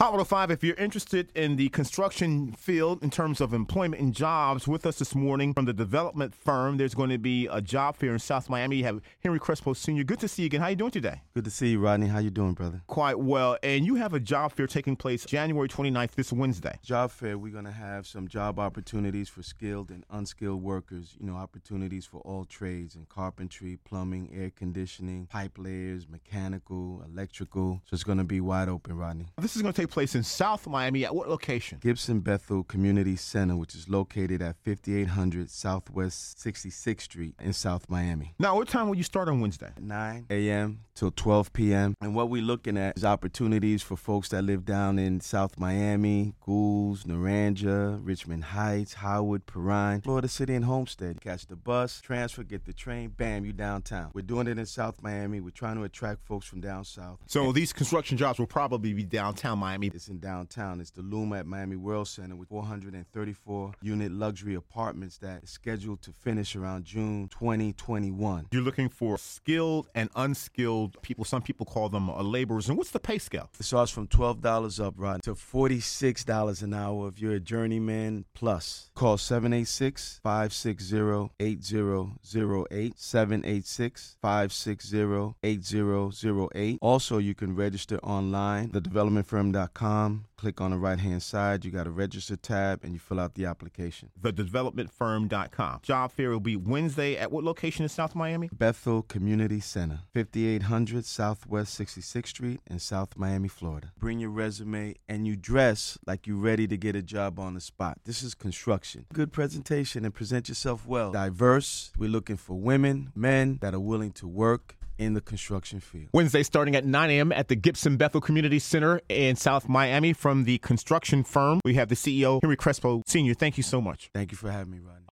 Hot 105, if you're interested in the construction field in terms of employment and jobs, with us this morning from the development firm, there's going to be a job fair in South Miami. You have Henry Crespo Sr. Good to see you again. How you doing today? Good to see you, Rodney. How you doing, brother? Quite well. And you have a job fair taking place January 29th, this Wednesday. Job fair, we're going to have some job opportunities for skilled and unskilled workers, you know, opportunities for all trades in carpentry, plumbing, air conditioning, pipe layers, mechanical, electrical. So it's going to be wide open, Rodney. This is going to take place in South Miami. At what location? Gibson Bethel Community Center, which is located at 5800 Southwest 66th Street in South Miami. Now, what time will you start on Wednesday? 9 a.m. till 12 p.m. And what we're looking at is opportunities for folks that live down in South Miami, Goulds, Naranja, Richmond Heights, Howard, Perrine, Florida City, and Homestead. Catch the bus, transfer, get the train, bam, you downtown. We're doing it in South Miami. We're trying to attract folks from down south. So these construction jobs will probably be downtown Miami. It's in downtown. It's the Luma at Miami World Center with 434 unit luxury apartments that is scheduled to finish around June 2021. You're looking for skilled and unskilled people. Some people call them uh, laborers. And what's the pay scale? It starts from $12 up, Rod, to $46 an hour if you're a journeyman plus. Call 786 560 8008. 786 560 8008. Also, you can register online, thedevelopmentfirm.com. Click on the right hand side. You got a register tab and you fill out the application. Thedevelopmentfirm.com. Job fair will be Wednesday at what location in South Miami? Bethel Community Center, 5800 Southwest 66th Street in South Miami, Florida. Bring your resume and you dress like you're ready to get a job on the spot. This is construction. Good presentation and present yourself well. Diverse. We're looking for women, men that are willing to work in the construction field. Wednesday starting at 9 a.m. at the Gibson Bethel Community Center in South Miami from the construction firm. We have the CEO, Henry Crespo Sr. Thank you so much. Thank you for having me, Rodney.